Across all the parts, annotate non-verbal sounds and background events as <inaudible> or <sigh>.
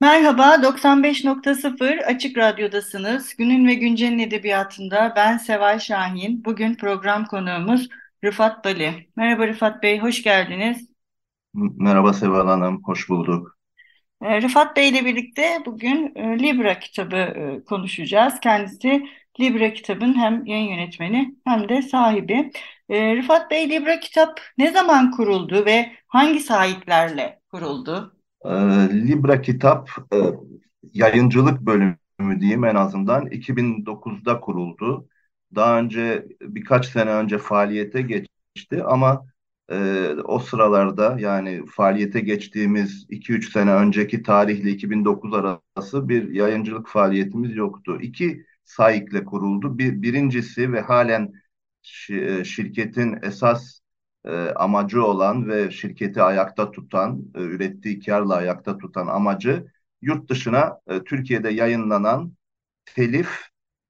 Merhaba, 95.0 Açık Radyo'dasınız. Günün ve Güncel'in edebiyatında ben Seval Şahin. Bugün program konuğumuz Rıfat Bali. Merhaba Rıfat Bey, hoş geldiniz. Merhaba Seval Hanım, hoş bulduk. Ee, Rıfat Bey ile birlikte bugün e, Libra kitabı e, konuşacağız. Kendisi Libra kitabın hem yayın yönetmeni hem de sahibi. Ee, Rıfat Bey, Libra kitap ne zaman kuruldu ve hangi sahiplerle kuruldu? Ee, Libra Kitap e, yayıncılık bölümü diyeyim en azından 2009'da kuruldu. Daha önce birkaç sene önce faaliyete geçti ama e, o sıralarda yani faaliyete geçtiğimiz 2-3 sene önceki tarihle 2009 arası bir yayıncılık faaliyetimiz yoktu. İki sayıkla kuruldu. Bir, birincisi ve halen şirketin esas e, amacı olan ve şirketi ayakta tutan, e, ürettiği karla ayakta tutan amacı yurt dışına e, Türkiye'de yayınlanan telif,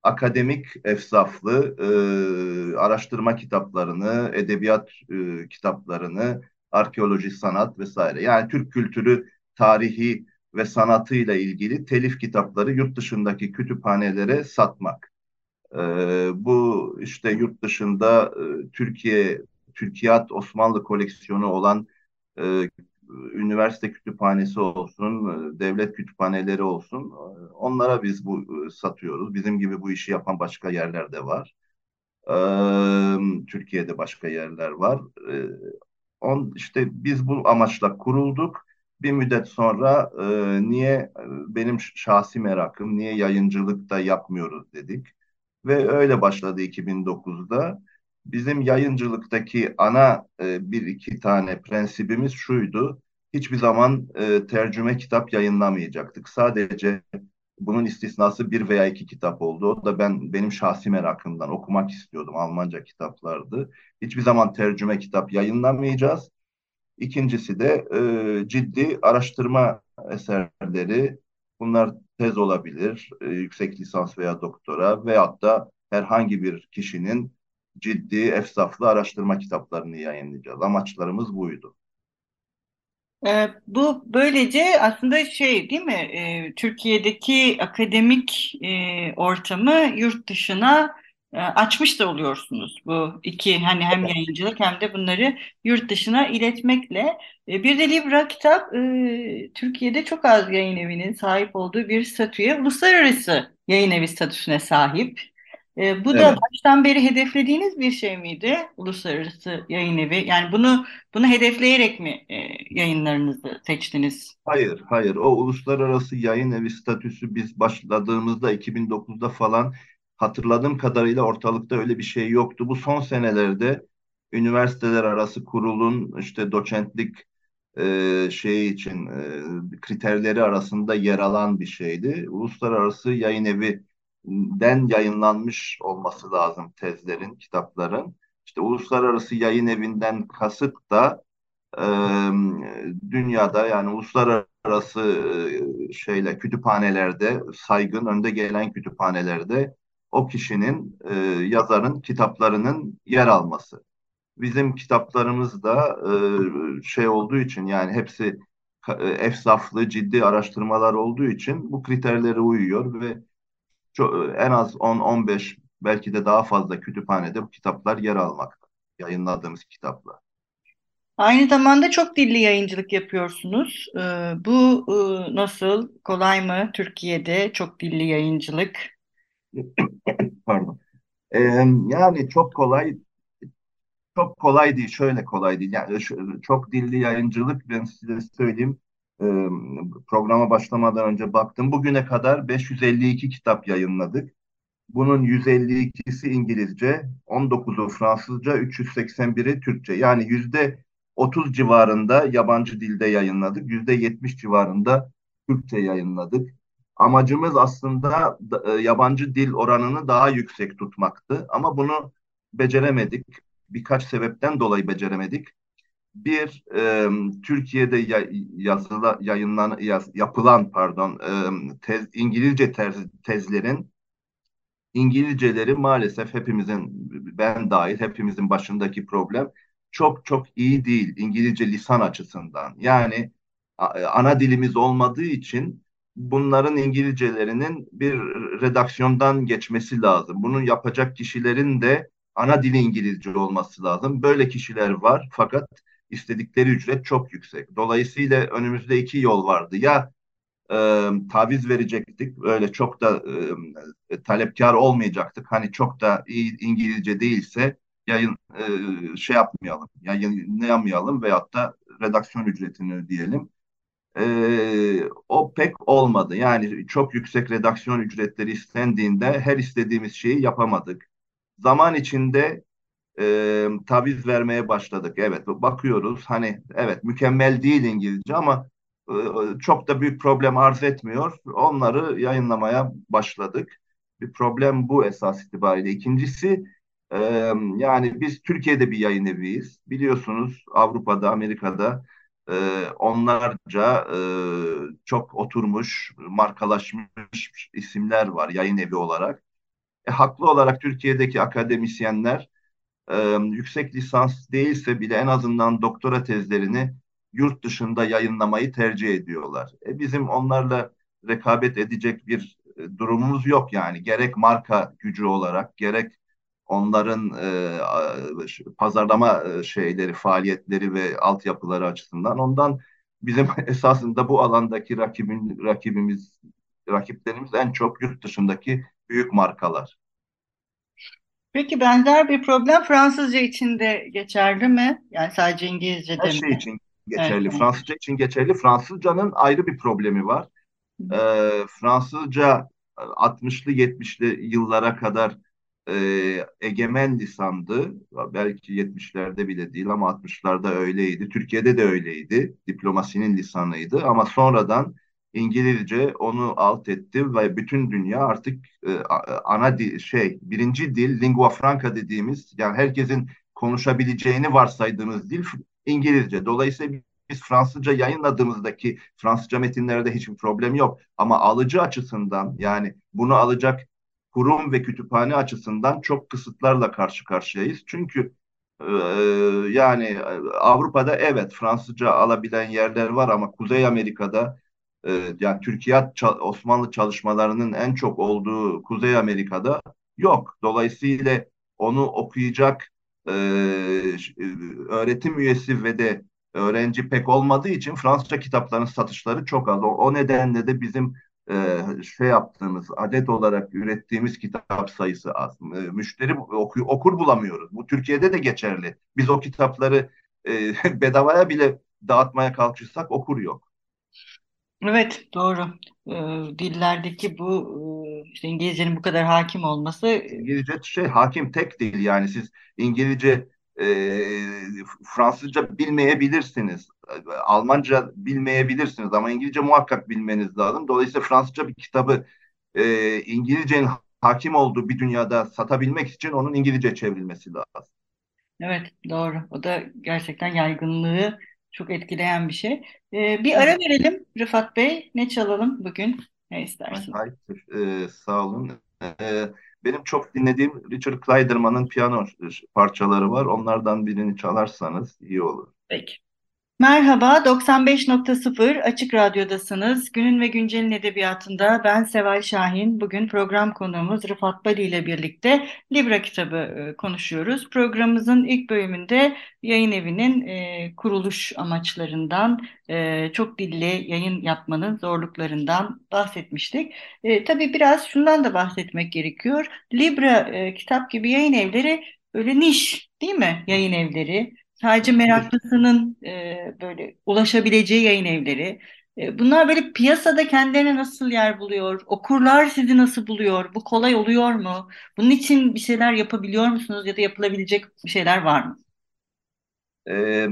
akademik efsaflı e, araştırma kitaplarını, edebiyat e, kitaplarını, arkeoloji, sanat vesaire. Yani Türk kültürü, tarihi ve sanatıyla ilgili telif kitapları yurt dışındaki kütüphanelere satmak. E, bu işte yurt dışında e, Türkiye Türkiyat Osmanlı koleksiyonu olan e, üniversite kütüphanesi olsun, e, devlet kütüphaneleri olsun e, onlara biz bu e, satıyoruz. Bizim gibi bu işi yapan başka yerler de var. E, Türkiye'de başka yerler var. E, on, işte biz bu amaçla kurulduk. Bir müddet sonra e, niye benim şahsi merakım, niye yayıncılıkta yapmıyoruz dedik. Ve öyle başladı 2009'da. Bizim yayıncılıktaki ana e, bir iki tane prensibimiz şuydu. Hiçbir zaman e, tercüme kitap yayınlamayacaktık. Sadece bunun istisnası bir veya iki kitap oldu. O da ben benim şahsi merakımdan okumak istiyordum. Almanca kitaplardı. Hiçbir zaman tercüme kitap yayınlamayacağız. İkincisi de e, ciddi araştırma eserleri. Bunlar tez olabilir, e, yüksek lisans veya doktora veyahut da herhangi bir kişinin ciddi, efsaflı araştırma kitaplarını yayınlayacağız. Amaçlarımız buydu. E, bu böylece aslında şey değil mi? E, Türkiye'deki akademik e, ortamı yurt dışına e, açmış da oluyorsunuz. Bu iki hani hem yayıncılık hem de bunları yurt dışına iletmekle. E, bir de Libra kitap e, Türkiye'de çok az yayın evinin sahip olduğu bir statüye, uluslararası yayın evi statüsüne sahip. E, bu da baştan beri hedeflediğiniz bir şey miydi? Uluslararası yayın evi. Yani bunu bunu hedefleyerek mi e, yayınlarınızı seçtiniz? Hayır, hayır. O uluslararası yayın evi statüsü biz başladığımızda 2009'da falan hatırladığım kadarıyla ortalıkta öyle bir şey yoktu. Bu son senelerde üniversiteler arası kurulun işte doçentlik e, şey için e, kriterleri arasında yer alan bir şeydi. Uluslararası yayın evi den yayınlanmış olması lazım tezlerin, kitapların. İşte uluslararası yayın evinden kasıt da e, dünyada yani uluslararası şeyle kütüphanelerde saygın önde gelen kütüphanelerde o kişinin e, yazarın kitaplarının yer alması. Bizim kitaplarımız da e, şey olduğu için yani hepsi efsaflı ciddi araştırmalar olduğu için bu kriterlere uyuyor ve çok, en az 10-15 belki de daha fazla kütüphanede bu kitaplar yer almakta. Yayınladığımız kitaplar. Aynı zamanda çok dilli yayıncılık yapıyorsunuz. Ee, bu e, nasıl? Kolay mı Türkiye'de çok dilli yayıncılık? <laughs> Pardon. Yani çok kolay çok kolay değil. Şöyle kolay değil. Yani çok dilli yayıncılık ben size söyleyeyim programa başlamadan önce baktım. Bugüne kadar 552 kitap yayınladık. Bunun 152'si İngilizce, 19'u Fransızca, 381'i Türkçe. Yani yüzde 30 civarında yabancı dilde yayınladık, yüzde 70 civarında Türkçe yayınladık. Amacımız aslında e, yabancı dil oranını daha yüksek tutmaktı ama bunu beceremedik. Birkaç sebepten dolayı beceremedik. Bir, e, Türkiye'de ya, yazıla, yayınlan, yaz, yapılan pardon e, tez, İngilizce tez, tezlerin İngilizceleri maalesef hepimizin ben dahil hepimizin başındaki problem çok çok iyi değil İngilizce lisan açısından. Yani ana dilimiz olmadığı için bunların İngilizcelerinin bir redaksiyondan geçmesi lazım. Bunun yapacak kişilerin de ana dili İngilizce olması lazım. Böyle kişiler var fakat istedikleri ücret çok yüksek. Dolayısıyla önümüzde iki yol vardı. Ya e, taviz verecektik. Öyle çok da e, talepkar olmayacaktık. Hani çok da iyi İngilizce değilse yayın e, şey yapmayalım, yayınlayamayalım veyahut da redaksiyon ücretini ödeyelim. E, o pek olmadı. Yani çok yüksek redaksiyon ücretleri istendiğinde her istediğimiz şeyi yapamadık. Zaman içinde e, taviz vermeye başladık. Evet bakıyoruz hani evet mükemmel değil İngilizce ama e, çok da büyük problem arz etmiyor. Onları yayınlamaya başladık. Bir problem bu esas itibariyle. İkincisi e, yani biz Türkiye'de bir yayın eviyiz. Biliyorsunuz Avrupa'da, Amerika'da e, onlarca e, çok oturmuş, markalaşmış isimler var yayın evi olarak. E, haklı olarak Türkiye'deki akademisyenler e, yüksek lisans değilse bile en azından doktora tezlerini yurt dışında yayınlamayı tercih ediyorlar. E, bizim onlarla rekabet edecek bir e, durumumuz yok yani. Gerek marka gücü olarak, gerek onların e, pazarlama e, şeyleri, faaliyetleri ve altyapıları açısından ondan bizim <laughs> esasında bu alandaki rakibin, rakibimiz, rakiplerimiz en çok yurt dışındaki büyük markalar. Peki benzer bir problem Fransızca için de geçerli mi? Yani sadece İngilizce Her şey için geçerli. Evet. Fransızca için geçerli. Fransızcanın ayrı bir problemi var. Ee, Fransızca 60'lı 70'li yıllara kadar e, egemen lisandı. Belki 70'lerde bile değil ama 60'larda öyleydi. Türkiye'de de öyleydi. Diplomasinin lisanıydı ama sonradan İngilizce onu alt etti ve bütün dünya artık e, ana dil, şey birinci dil lingua franca dediğimiz yani herkesin konuşabileceğini varsaydığımız dil İngilizce. Dolayısıyla biz Fransızca yayınladığımızdaki Fransızca metinlerde hiçbir problem yok. Ama alıcı açısından yani bunu alacak kurum ve kütüphane açısından çok kısıtlarla karşı karşıyayız. Çünkü e, yani Avrupa'da evet Fransızca alabilen yerler var ama Kuzey Amerika'da e, yani Türkiye Osmanlı çalışmalarının en çok olduğu Kuzey Amerika'da yok. Dolayısıyla onu okuyacak e, öğretim üyesi ve de öğrenci pek olmadığı için Fransızca kitapların satışları çok az. O, nedenle de bizim e, şey yaptığımız adet olarak ürettiğimiz kitap sayısı az. E, müşteri oku, okur bulamıyoruz. Bu Türkiye'de de geçerli. Biz o kitapları e, <laughs> bedavaya bile dağıtmaya kalkışsak okur yok. Evet doğru. E, dillerdeki bu e, işte İngilizcenin bu kadar hakim olması İngilizce şey hakim tek dil yani siz İngilizce e, Fransızca bilmeyebilirsiniz. Almanca bilmeyebilirsiniz ama İngilizce muhakkak bilmeniz lazım. Dolayısıyla Fransızca bir kitabı e, İngilizcenin hakim olduğu bir dünyada satabilmek için onun İngilizce çevrilmesi lazım. Evet doğru. O da gerçekten yaygınlığı çok etkileyen bir şey. Ee, bir ara verelim Rıfat Bey. Ne çalalım bugün? Ne istersin? Hayır, e, sağ olun. E, benim çok dinlediğim Richard Kleiderman'ın piyano parçaları var. Onlardan birini çalarsanız iyi olur. Peki. Merhaba, 95.0 Açık Radyo'dasınız. Günün ve Güncel'in edebiyatında ben Seval Şahin. Bugün program konuğumuz Rıfat Bali ile birlikte Libra kitabı e, konuşuyoruz. Programımızın ilk bölümünde yayın evinin e, kuruluş amaçlarından, e, çok dilli yayın yapmanın zorluklarından bahsetmiştik. Tabii biraz şundan da bahsetmek gerekiyor. Libra kitap gibi yayın evleri böyle niş değil mi yayın evleri? Sadece meraklısının e, böyle ulaşabileceği yayın evleri. E, bunlar böyle piyasada kendilerine nasıl yer buluyor? Okurlar sizi nasıl buluyor? Bu kolay oluyor mu? Bunun için bir şeyler yapabiliyor musunuz ya da yapılabilecek bir şeyler var mı? Ee,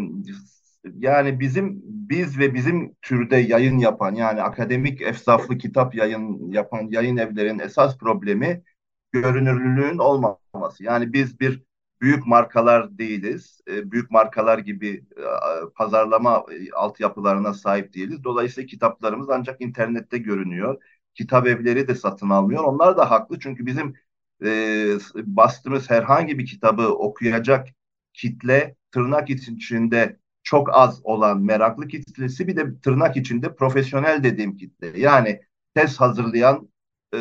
yani bizim biz ve bizim türde yayın yapan yani akademik efsaflı kitap yayın yapan yayın evlerin esas problemi görünürlülüğün olmaması. Yani biz bir büyük markalar değiliz. E, büyük markalar gibi e, pazarlama e, altyapılarına sahip değiliz. Dolayısıyla kitaplarımız ancak internette görünüyor. Kitap evleri de satın almıyor. Onlar da haklı çünkü bizim bastığımız herhangi bir kitabı okuyacak kitle tırnak içinde çok az olan meraklı kitlesi bir de tırnak içinde profesyonel dediğim kitle. Yani test hazırlayan e,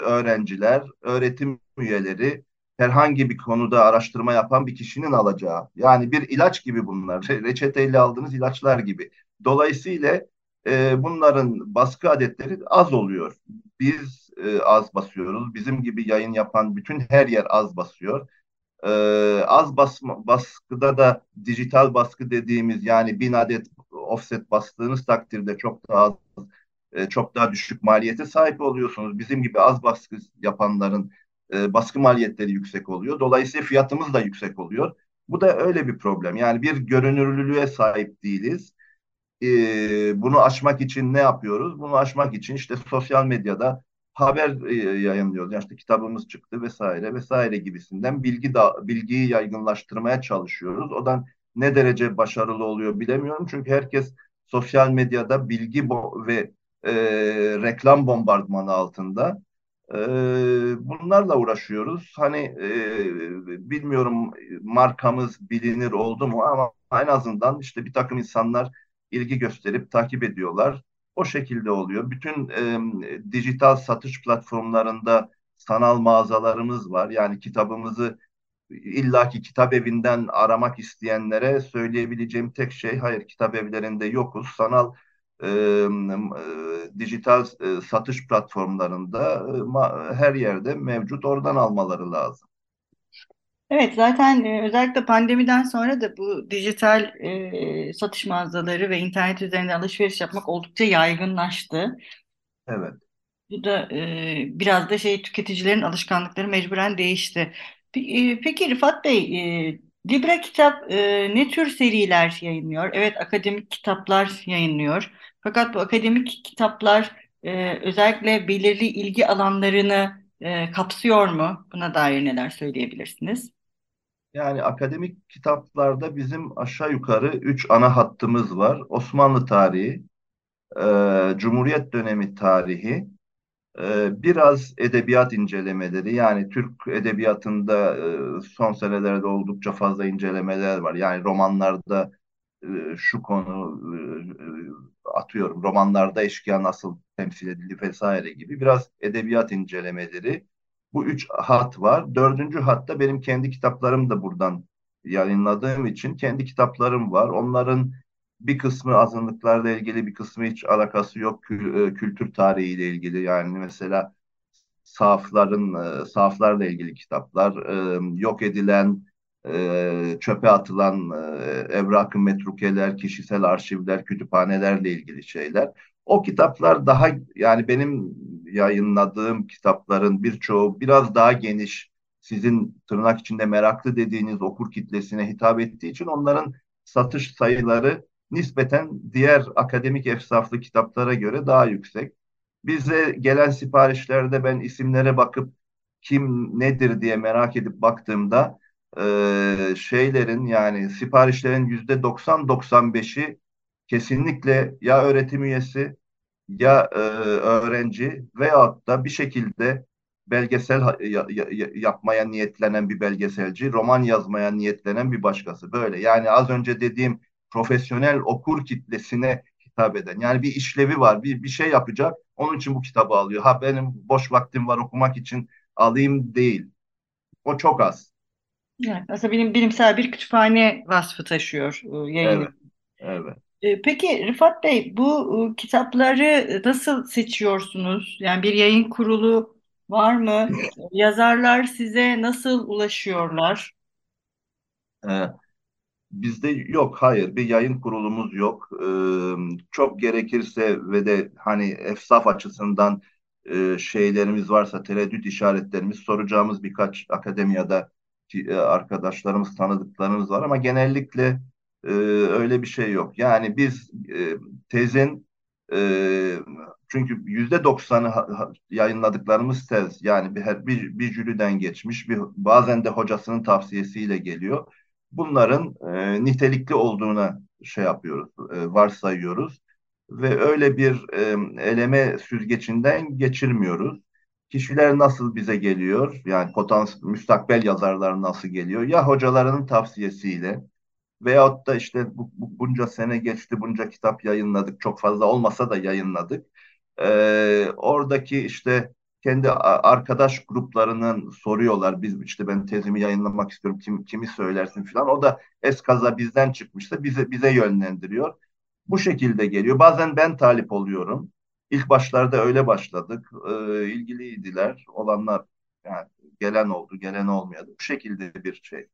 öğrenciler, öğretim üyeleri, herhangi bir konuda araştırma yapan bir kişinin alacağı. Yani bir ilaç gibi bunlar. Reçeteyle aldığınız ilaçlar gibi. Dolayısıyla e, bunların baskı adetleri az oluyor. Biz e, az basıyoruz. Bizim gibi yayın yapan bütün her yer az basıyor. E, az basma, baskıda da dijital baskı dediğimiz yani bin adet offset bastığınız takdirde çok daha az e, çok daha düşük maliyete sahip oluyorsunuz. Bizim gibi az baskı yapanların e, baskı maliyetleri yüksek oluyor. Dolayısıyla fiyatımız da yüksek oluyor. Bu da öyle bir problem. Yani bir görünürlülüğe sahip değiliz. E, bunu aşmak için ne yapıyoruz? Bunu aşmak için işte sosyal medyada haber e, yayınlıyoruz. Yani işte kitabımız çıktı vesaire vesaire gibisinden bilgi da bilgiyi yaygınlaştırmaya çalışıyoruz. Odan ne derece başarılı oluyor bilemiyorum. Çünkü herkes sosyal medyada bilgi ve e, reklam bombardımanı altında. E, bunlarla uğraşıyoruz. Hani e, bilmiyorum markamız bilinir oldu mu ama en azından işte bir takım insanlar ilgi gösterip takip ediyorlar. O şekilde oluyor. Bütün e, dijital satış platformlarında sanal mağazalarımız var. Yani kitabımızı illaki kitap evinden aramak isteyenlere söyleyebileceğim tek şey hayır kitap evlerinde yokuz. Sanal e, e, dijital e, satış platformlarında e, her yerde mevcut oradan almaları lazım. Evet zaten e, özellikle pandemiden sonra da bu dijital e, satış mağazaları ve internet üzerinden alışveriş yapmak oldukça yaygınlaştı. Evet. Bu da e, biraz da şey tüketicilerin alışkanlıkları mecburen değişti. E, peki Rıfat Bey, e, Libra Kitap e, ne tür seriler yayınlıyor? Evet akademik kitaplar yayınlıyor. Fakat bu akademik kitaplar e, özellikle belirli ilgi alanlarını e, kapsıyor mu? Buna dair neler söyleyebilirsiniz? Yani akademik kitaplarda bizim aşağı yukarı üç ana hattımız var. Osmanlı tarihi, e, Cumhuriyet dönemi tarihi, biraz edebiyat incelemeleri. Yani Türk edebiyatında e, son senelerde oldukça fazla incelemeler var. Yani romanlarda e, şu konu e, atıyorum romanlarda eşkıya nasıl temsil edildi vesaire gibi biraz edebiyat incelemeleri. Bu üç hat var. Dördüncü hatta benim kendi kitaplarım da buradan yayınladığım için kendi kitaplarım var. Onların bir kısmı azınlıklarla ilgili bir kısmı hiç alakası yok. Kültür tarihiyle ilgili yani mesela safların saflarla ilgili kitaplar, yok edilen e, çöpe atılan e, evrak-ı metrukeler, kişisel arşivler, kütüphanelerle ilgili şeyler. O kitaplar daha yani benim yayınladığım kitapların birçoğu biraz daha geniş, sizin tırnak içinde meraklı dediğiniz okur kitlesine hitap ettiği için onların satış sayıları nispeten diğer akademik efsaflı kitaplara göre daha yüksek. Bize gelen siparişlerde ben isimlere bakıp kim nedir diye merak edip baktığımda e, şeylerin yani siparişlerin yüzde 90-95'i kesinlikle ya öğretim üyesi ya e, öğrenci veyahut da bir şekilde belgesel ya, ya, yapmaya niyetlenen bir belgeselci, roman yazmaya niyetlenen bir başkası. Böyle yani az önce dediğim profesyonel okur kitlesine hitap eden. Yani bir işlevi var, bir, bir şey yapacak. Onun için bu kitabı alıyor. Ha benim boş vaktim var okumak için alayım değil. O çok az. Evet, aslında bilim, bilimsel bir kütüphane vasfı taşıyor e, yayın. Evet, evet. E, peki Rıfat Bey, bu e, kitapları nasıl seçiyorsunuz? Yani bir yayın kurulu var mı? <laughs> Yazarlar size nasıl ulaşıyorlar? Ee, Bizde yok, hayır. Bir yayın kurulumuz yok. Ee, çok gerekirse ve de hani efsaf açısından e, şeylerimiz varsa, tereddüt işaretlerimiz soracağımız birkaç akademiyada e, arkadaşlarımız, tanıdıklarımız var ama genellikle e, öyle bir şey yok. Yani biz e, tezin e, çünkü yüzde doksanı yayınladıklarımız tez yani bir, bir, bir jüriden geçmiş, bir, bazen de hocasının tavsiyesiyle geliyor bunların e, nitelikli olduğuna şey yapıyoruz, e, varsayıyoruz ve öyle bir e, eleme süzgecinden geçirmiyoruz. Kişiler nasıl bize geliyor? Yani potansiyel müstakbel yazarlar nasıl geliyor? Ya hocalarının tavsiyesiyle veyahut da işte bu, bu, bunca sene geçti, bunca kitap yayınladık, çok fazla olmasa da yayınladık. Ee, oradaki işte kendi arkadaş gruplarının soruyorlar. Biz işte ben tezimi yayınlamak istiyorum. Kim, kimi söylersin falan. O da eskaza bizden çıkmışsa bize bize yönlendiriyor. Bu şekilde geliyor. Bazen ben talip oluyorum. İlk başlarda öyle başladık. Ee, ilgiliydiler. Olanlar yani gelen oldu, gelen olmadı. Bu şekilde bir şey.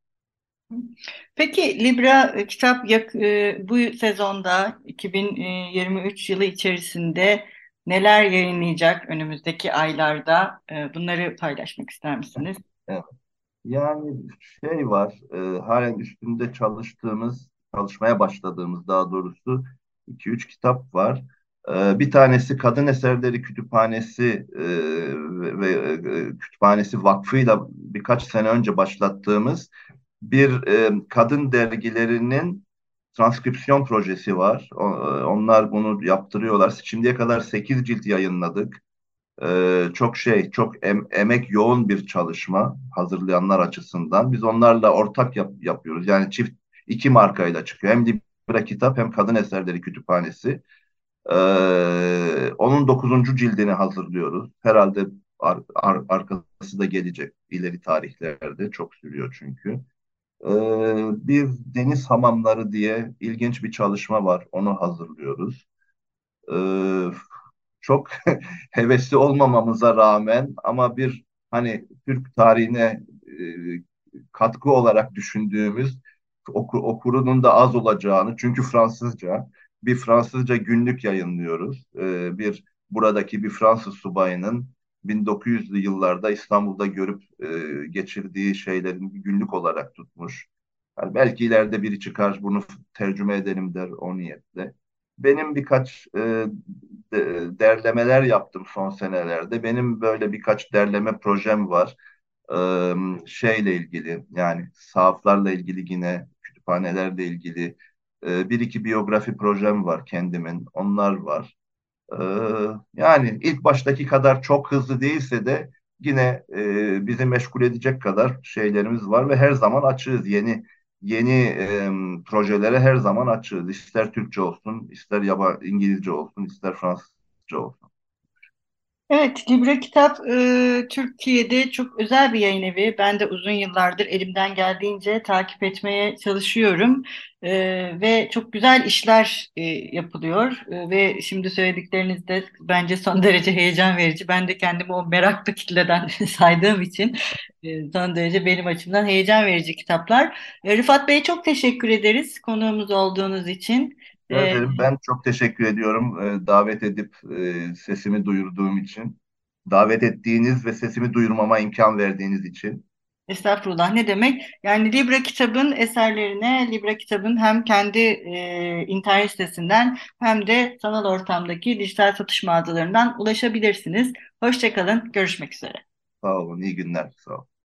Peki Libra e, kitap e, bu sezonda 2023 yılı içerisinde neler yayınlayacak önümüzdeki aylarda? E, bunları paylaşmak ister misiniz? Yani şey var, e, halen üstünde çalıştığımız, çalışmaya başladığımız daha doğrusu 2-3 kitap var. E, bir tanesi Kadın Eserleri Kütüphanesi e, ve e, Kütüphanesi Vakfı'yla birkaç sene önce başlattığımız bir e, kadın dergilerinin transkripsiyon projesi var. O, onlar bunu yaptırıyorlar. Şimdiye kadar 8 cilt yayınladık. Ee, çok şey, çok em, emek yoğun bir çalışma hazırlayanlar açısından. Biz onlarla ortak yap, yapıyoruz. Yani çift iki markayla çıkıyor. Hem Libra Kitap hem Kadın Eserleri Kütüphanesi. Ee, onun dokuzuncu cildini hazırlıyoruz. Herhalde ar, ar, arkası da gelecek ileri tarihlerde. Çok sürüyor çünkü. Ee, bir deniz hamamları diye ilginç bir çalışma var. Onu hazırlıyoruz. Ee, çok <laughs> hevesli olmamamıza rağmen ama bir hani Türk tarihine e, katkı olarak düşündüğümüz oku, okurunun da az olacağını çünkü Fransızca bir Fransızca günlük yayınlıyoruz. Ee, bir buradaki bir Fransız subayının 1900'lü yıllarda İstanbul'da görüp e, geçirdiği şeylerin günlük olarak tutmuş. Yani belki ileride biri çıkar bunu tercüme edelim der o niyetle. Benim birkaç e, de, derlemeler yaptım son senelerde. Benim böyle birkaç derleme projem var. E, şeyle ilgili yani sahaflarla ilgili yine kütüphanelerle ilgili e, bir iki biyografi projem var kendimin. Onlar var. Ee, yani ilk baştaki kadar çok hızlı değilse de yine e, bizi meşgul edecek kadar şeylerimiz var ve her zaman açığız. Yeni yeni e, projelere her zaman açığız. İster Türkçe olsun, ister yaba İngilizce olsun, ister Fransızca olsun. Evet, Libra Kitap e, Türkiye'de çok özel bir yayın evi. Ben de uzun yıllardır elimden geldiğince takip etmeye çalışıyorum. E, ve çok güzel işler e, yapılıyor. E, ve şimdi söyledikleriniz de bence son <laughs> derece heyecan verici. Ben de kendimi o meraklı kitleden <laughs> saydığım için e, son derece benim açımdan heyecan verici kitaplar. E, Rıfat Bey çok teşekkür ederiz konuğumuz olduğunuz için. Rica ee. Ben çok teşekkür ediyorum e, davet edip e, sesimi duyurduğum için. Davet ettiğiniz ve sesimi duyurmama imkan verdiğiniz için. Estağfurullah ne demek? Yani Libra Kitab'ın eserlerine Libra Kitab'ın hem kendi e, internet sitesinden hem de sanal ortamdaki dijital satış mağazalarından ulaşabilirsiniz. Hoşçakalın, görüşmek üzere. Sağ olun, iyi günler. Sağ olun.